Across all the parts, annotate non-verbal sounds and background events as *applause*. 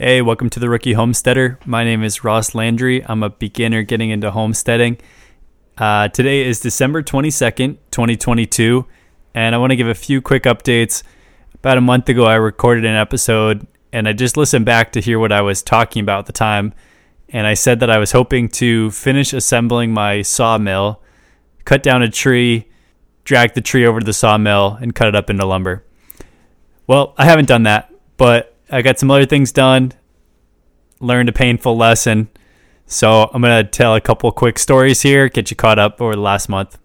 Hey, welcome to the Rookie Homesteader. My name is Ross Landry. I'm a beginner getting into homesteading. Uh, today is December 22nd, 2022, and I want to give a few quick updates. About a month ago, I recorded an episode, and I just listened back to hear what I was talking about at the time. And I said that I was hoping to finish assembling my sawmill, cut down a tree, drag the tree over to the sawmill, and cut it up into lumber. Well, I haven't done that, but I got some other things done, learned a painful lesson. So I'm going to tell a couple quick stories here, get you caught up over the last month.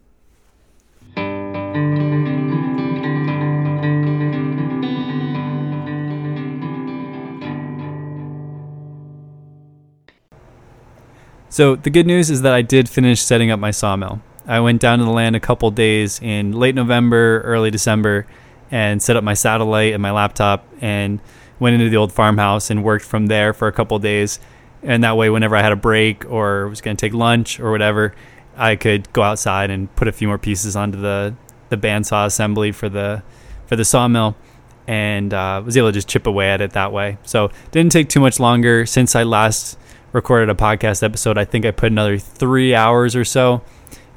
So the good news is that I did finish setting up my sawmill. I went down to the land a couple days in late November, early December, and set up my satellite and my laptop and went into the old farmhouse and worked from there for a couple days. And that way, whenever I had a break or was going to take lunch or whatever, I could go outside and put a few more pieces onto the the bandsaw assembly for the for the sawmill, and uh, was able to just chip away at it that way. So didn't take too much longer since I last recorded a podcast episode. I think I put another three hours or so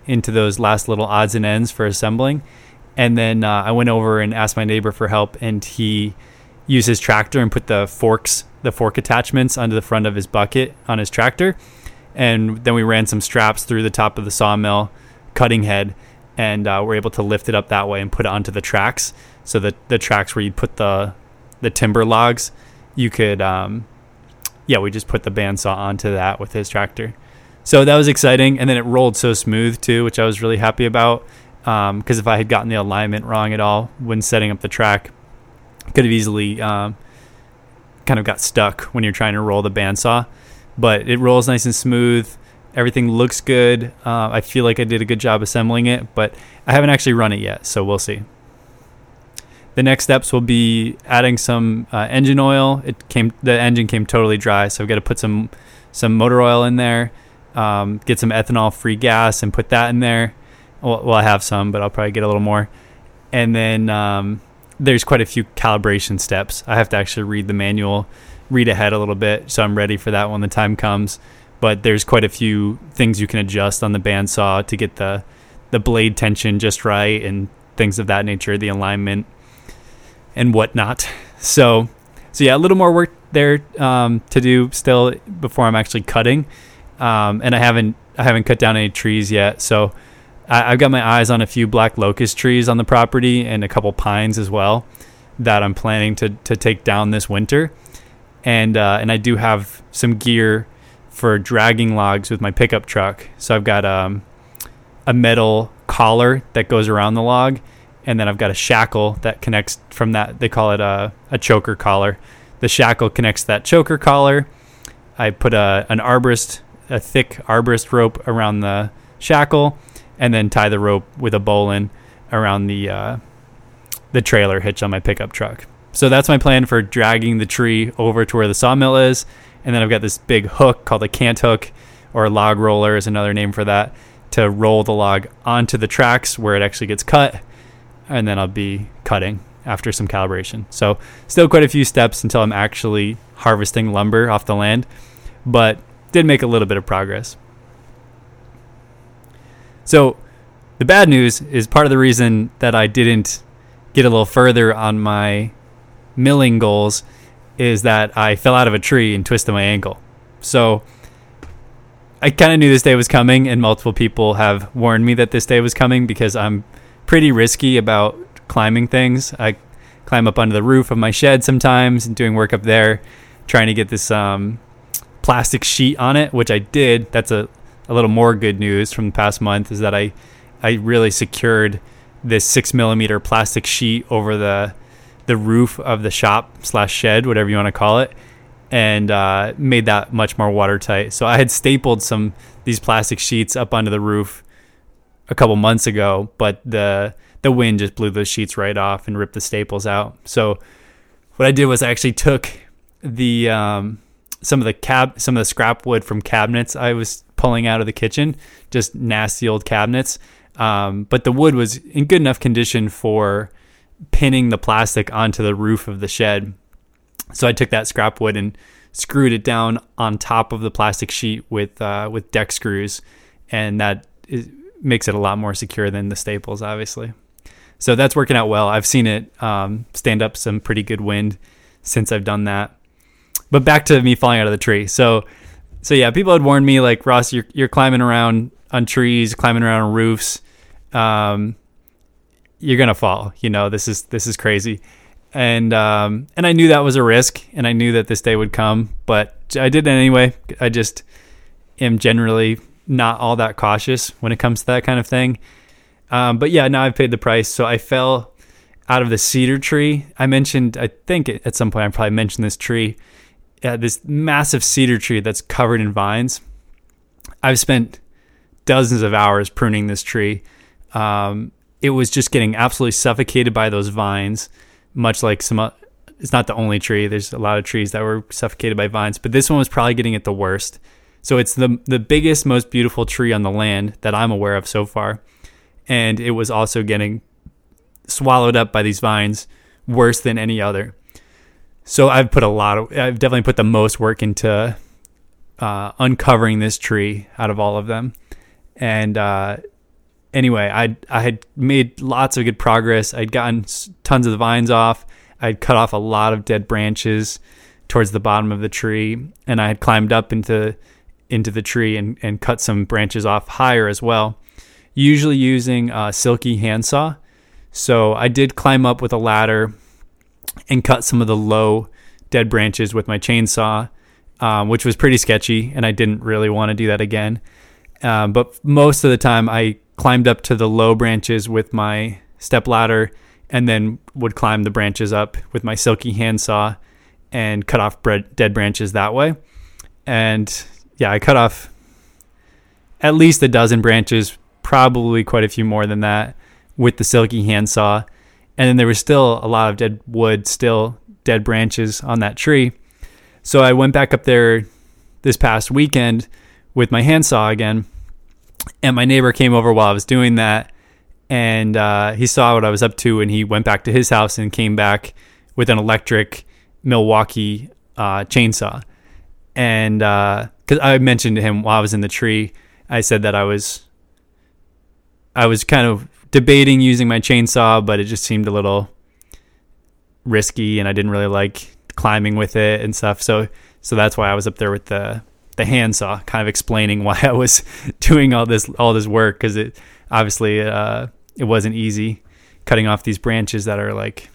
into those last little odds and ends for assembling, and then uh, I went over and asked my neighbor for help, and he used his tractor and put the forks, the fork attachments, onto the front of his bucket on his tractor, and then we ran some straps through the top of the sawmill cutting head, and uh, we're able to lift it up that way and put it onto the tracks. So that the tracks where you'd put the the timber logs, you could, um, yeah, we just put the bandsaw onto that with his tractor. So that was exciting, and then it rolled so smooth too, which I was really happy about. Because um, if I had gotten the alignment wrong at all when setting up the track, could have easily um, kind of got stuck when you're trying to roll the bandsaw. But it rolls nice and smooth. Everything looks good. Uh, I feel like I did a good job assembling it, but I haven't actually run it yet, so we'll see. The next steps will be adding some uh, engine oil. It came, the engine came totally dry, so I've got to put some some motor oil in there, um, get some ethanol-free gas, and put that in there. Well, well, I have some, but I'll probably get a little more. And then um, there's quite a few calibration steps. I have to actually read the manual, read ahead a little bit, so I'm ready for that when the time comes. But there's quite a few things you can adjust on the bandsaw to get the the blade tension just right and things of that nature, the alignment and whatnot. *laughs* So, so yeah, a little more work there um, to do still before I'm actually cutting. Um, and I haven't I haven't cut down any trees yet, so I, have got my eyes on a few black locust trees on the property and a couple pines as well that I'm planning to to take down this winter. And uh, and I do have some gear for dragging logs with my pickup truck. So I've got um, a metal collar that goes around the log, and then I've got a shackle that connects from that. They call it a, a choker collar. The shackle connects that choker collar. I put a an arborist, a thick arborist rope around the shackle and then tie the rope with a bowline around the uh, the trailer hitch on my pickup truck. So that's my plan for dragging the tree over to where the sawmill is, and then I've got this big hook called a cant hook, or log roller is another name for that, to roll the log onto the tracks where it actually gets cut, and then I'll be cutting after some calibration. So still quite a few steps until I'm actually harvesting lumber off the land, but did make a little bit of progress. So the bad news is part of the reason that I didn't get a little further on my milling goals is that I fell out of a tree and twisted my ankle. So I kind of knew this day was coming, and multiple people have warned me that this day was coming because I'm pretty risky about climbing things. I climb up under the roof of my shed sometimes and doing work up there, trying to get this um, plastic sheet on it, which I did. That's a a little more good news from the past month is that I I really secured this six millimeter plastic sheet over the the roof of the shop slash shed, whatever you want to call it, and uh, made that much more watertight. So I had stapled some these plastic sheets up onto the roof a couple months ago, but the the wind just blew those sheets right off and ripped the staples out. So what I did was I actually took the um, some of the cab some of the scrap wood from cabinets I was pulling out of the kitchen, just nasty old cabinets. Um, but the wood was in good enough condition for pinning the plastic onto the roof of the shed. So I took that scrap wood and screwed it down on top of the plastic sheet with uh, with deck screws, and that is, makes it a lot more secure than the staples, obviously. So that's working out well. I've seen it um, stand up some pretty good wind since I've done that. But back to me falling out of the tree. So, so yeah, people had warned me like Ross, you're you're climbing around on trees, climbing around on roofs. Um, you're gonna fall. You know, this is this is crazy and um, and I knew that was a risk, and I knew that this day would come, but I did it anyway. I just am generally not all that cautious when it comes to that kind of thing. Um, but yeah, now I've paid the price, so I fell out of the cedar tree. I mentioned, I think at some point I probably mentioned this tree, uh, this massive cedar tree that's covered in vines. I've spent dozens of hours pruning this tree. Um, it was just getting absolutely suffocated by those vines much like some it's not the only tree. There's a lot of trees that were suffocated by vines, but this one was probably getting it the worst. So it's the the biggest, most beautiful tree on the land that I'm aware of so far, and it was also getting swallowed up by these vines worse than any other. So I've put a lot of I've definitely put the most work into uh, uncovering this tree out of all of them, and uh, anyway, I I had made lots of good progress. I'd gotten tons of the vines off. I'd cut off a lot of dead branches towards the bottom of the tree, and I had climbed up into into the tree and, and cut some branches off higher as well, usually using a silky handsaw. So I did climb up with a ladder and cut some of the low dead branches with my chainsaw, um, which was pretty sketchy, and I didn't really want to do that again. Um, but most of the time, I climbed up to the low branches with my step ladder and then would climb the branches up with my silky handsaw and cut off dead branches that way. And yeah, I cut off at least a dozen branches, probably quite a few more than that with the silky handsaw. And then there was still a lot of dead wood, still dead branches on that tree. So I went back up there this past weekend with my handsaw again and my neighbor came over while I was doing that, and uh, he saw what I was up to, and he went back to his house and came back with an electric Milwaukee uh, chainsaw. And because uh, I mentioned to him while I was in the tree, I said that I was I was kind of debating using my chainsaw, but it just seemed a little risky, and I didn't really like climbing with it and stuff. So so that's why I was up there with the the handsaw, kind of explaining *laughs* why I was doing all this all this work because it obviously uh, it wasn't easy cutting off these branches that are like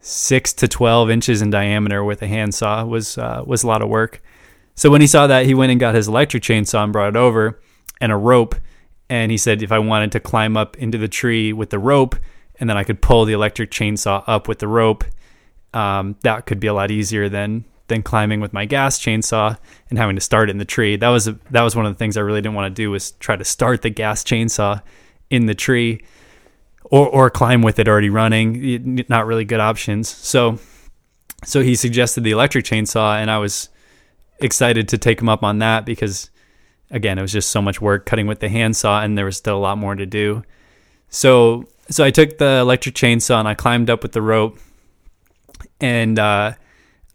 six to twelve inches in diameter with a handsaw was uh, was a lot of work. So when he saw that, he went and got his electric chainsaw and brought it over and a rope. And he said if I wanted to climb up into the tree with the rope, and then I could pull the electric chainsaw up with the rope, um, that could be a lot easier than than climbing with my gas chainsaw and having to start in the tree. That was a, that was one of the things I really didn't want to do was try to start the gas chainsaw in the tree or or climb with it already running. Not really good options. So so he suggested the electric chainsaw and I was excited to take him up on that because again, it was just so much work cutting with the handsaw and there was still a lot more to do. So so I took the electric chainsaw and I climbed up with the rope and uh,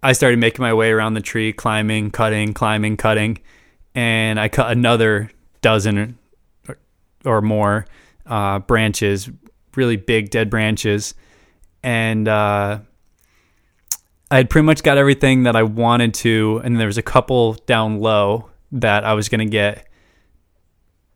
I started making my way around the tree, climbing, cutting, climbing, cutting, and I cut another dozen or, or more uh, branches, really big dead branches, and uh, I had pretty much got everything that I wanted to, and there was a couple down low that I was gonna get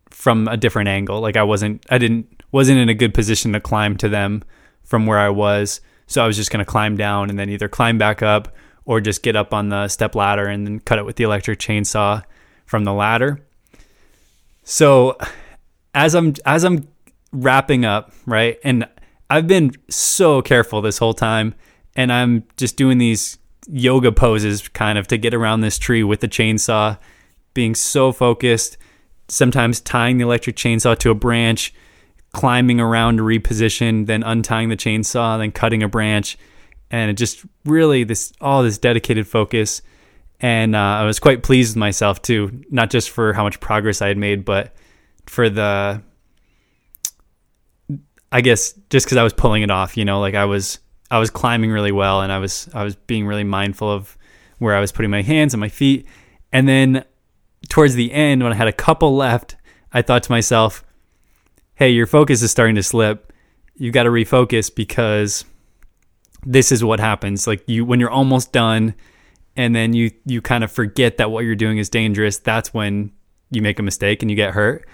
from a different angle. Like I wasn't, I didn't, wasn't in a good position to climb to them from where I was, so I was just gonna climb down and then either climb back up or just get up on the step ladder and then cut it with the electric chainsaw from the ladder. So as I'm as I'm wrapping up, right? And I've been so careful this whole time and I'm just doing these yoga poses kind of to get around this tree with the chainsaw, being so focused, sometimes tying the electric chainsaw to a branch, climbing around to reposition, then untying the chainsaw, then cutting a branch and it just really this all this dedicated focus and uh, i was quite pleased with myself too not just for how much progress i had made but for the i guess just because i was pulling it off you know like i was i was climbing really well and i was i was being really mindful of where I was putting my hands and my feet. And then towards the end, when I had a couple left, I thought to myself, hey, your focus is starting to slip. You've got to refocus because this is what happens. Like you, when you're almost done, and then you you kind of forget that what you're doing is dangerous. That's when you make a mistake and you get hurt.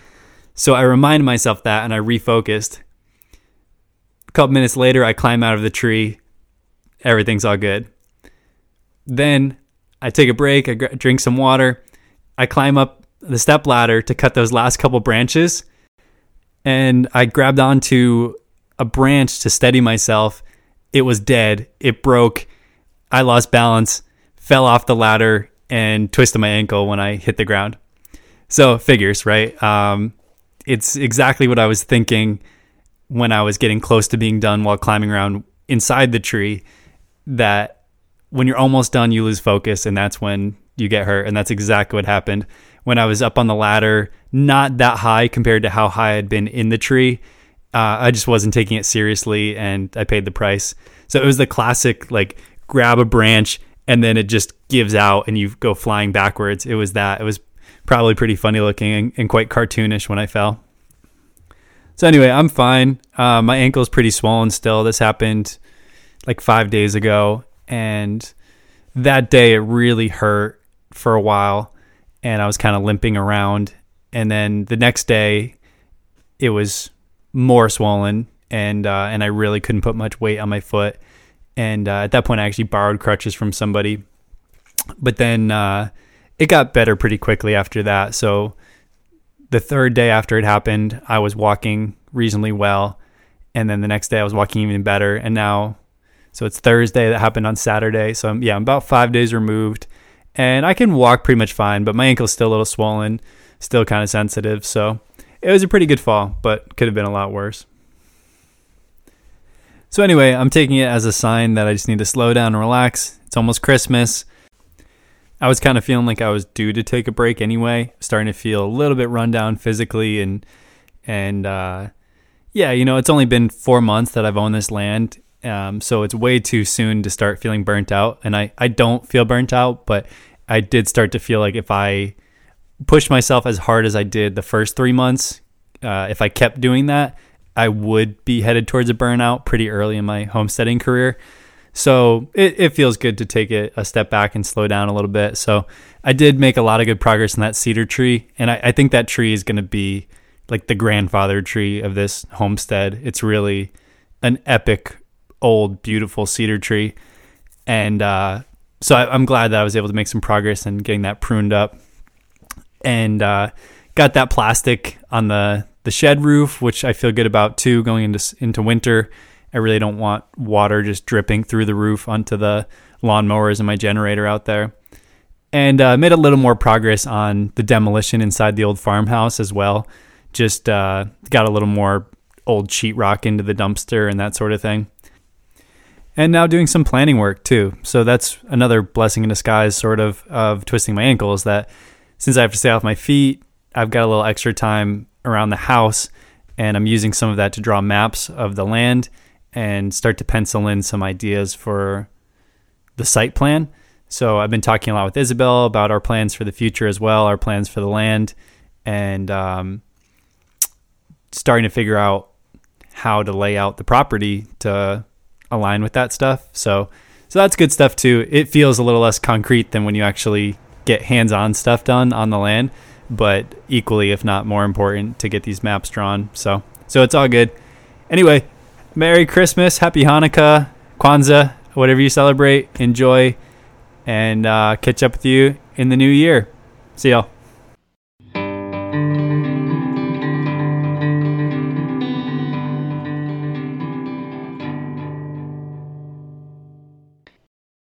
So I reminded myself that, and I refocused. A couple minutes later, I climb out of the tree. Everything's all good. Then I take a break. I drink some water. I climb up the step ladder to cut those last couple branches and I grabbed onto a branch to steady myself. It was dead. It broke. I lost balance, fell off the ladder, and twisted my ankle when I hit the ground. So figures, right? Um, it's exactly what I was thinking when I was getting close to being done while climbing around inside the tree. That when you're almost done, you lose focus, and that's when you get hurt. And that's exactly what happened when I was up on the ladder, not that high compared to how high I'd been in the tree. Uh, I just wasn't taking it seriously and I paid the price. So it was the classic like grab a branch and then it just gives out and you go flying backwards. It was that. It was probably pretty funny looking and, and quite cartoonish when I fell. So anyway, I'm fine. Uh, my ankle's pretty swollen still. This happened like five days ago, and that day it really hurt for a while and I was kind of limping around. And then the next day, it was more swollen, and uh, and I really couldn't put much weight on my foot. And uh, at that point, I actually borrowed crutches from somebody. But then uh, it got better pretty quickly after that. So the third day after it happened, I was walking reasonably well, and then the next day I was walking even better. And now, so it's Thursday that happened on Saturday. So I'm, yeah, I'm about five days removed and I can walk pretty much fine, but my ankle's still a little swollen, still kind of sensitive. So it was a pretty good fall, but could have been a lot worse. So anyway, I'm taking it as a sign that I just need to slow down and relax. It's almost Christmas. I was kind of feeling like I was due to take a break anyway, starting to feel a little bit run down physically and and uh, yeah, you know, it's only been four months that I've owned this land um, so it's way too soon to start feeling burnt out. And I, I don't feel burnt out, but I did start to feel like if I pushed myself as hard as I did the first three months, uh, if I kept doing that, I would be headed towards a burnout pretty early in my homesteading career. So it, it feels good to take it a step back and slow down a little bit. So I did make a lot of good progress in that cedar tree. And I, I think that tree is going to be like the grandfather tree of this homestead. It's really an epic old, beautiful cedar tree. And uh, so I, am glad that I was able to make some progress in getting that pruned up. And uh, got that plastic on the, the shed roof, which I feel good about too going into, into winter. I really don't want water just dripping through the roof onto the lawnmowers and my generator out there. And uh, made a little more progress on the demolition inside the old farmhouse as well. Just uh, got a little more old sheetrock into the dumpster and that sort of thing and now doing some planning work too. So that's another blessing in disguise, sort of, of twisting my ankles. That since I have to stay off my feet, I've got a little extra time around the house, and I'm using some of that to draw maps of the land and start to pencil in some ideas for the site plan. So I've been talking a lot with Isabel about our plans for the future as well, our plans for the land, and um, starting to figure out how to lay out the property to align with that stuff. So so that's good stuff too. It feels a little less concrete than when you actually get hands-on stuff done on the land, but equally if not more important to get these maps drawn. So so it's all good. Anyway, Merry Christmas, Happy Hanukkah, Kwanzaa, whatever you celebrate. Enjoy and uh, catch up with you in the new year. See y'all.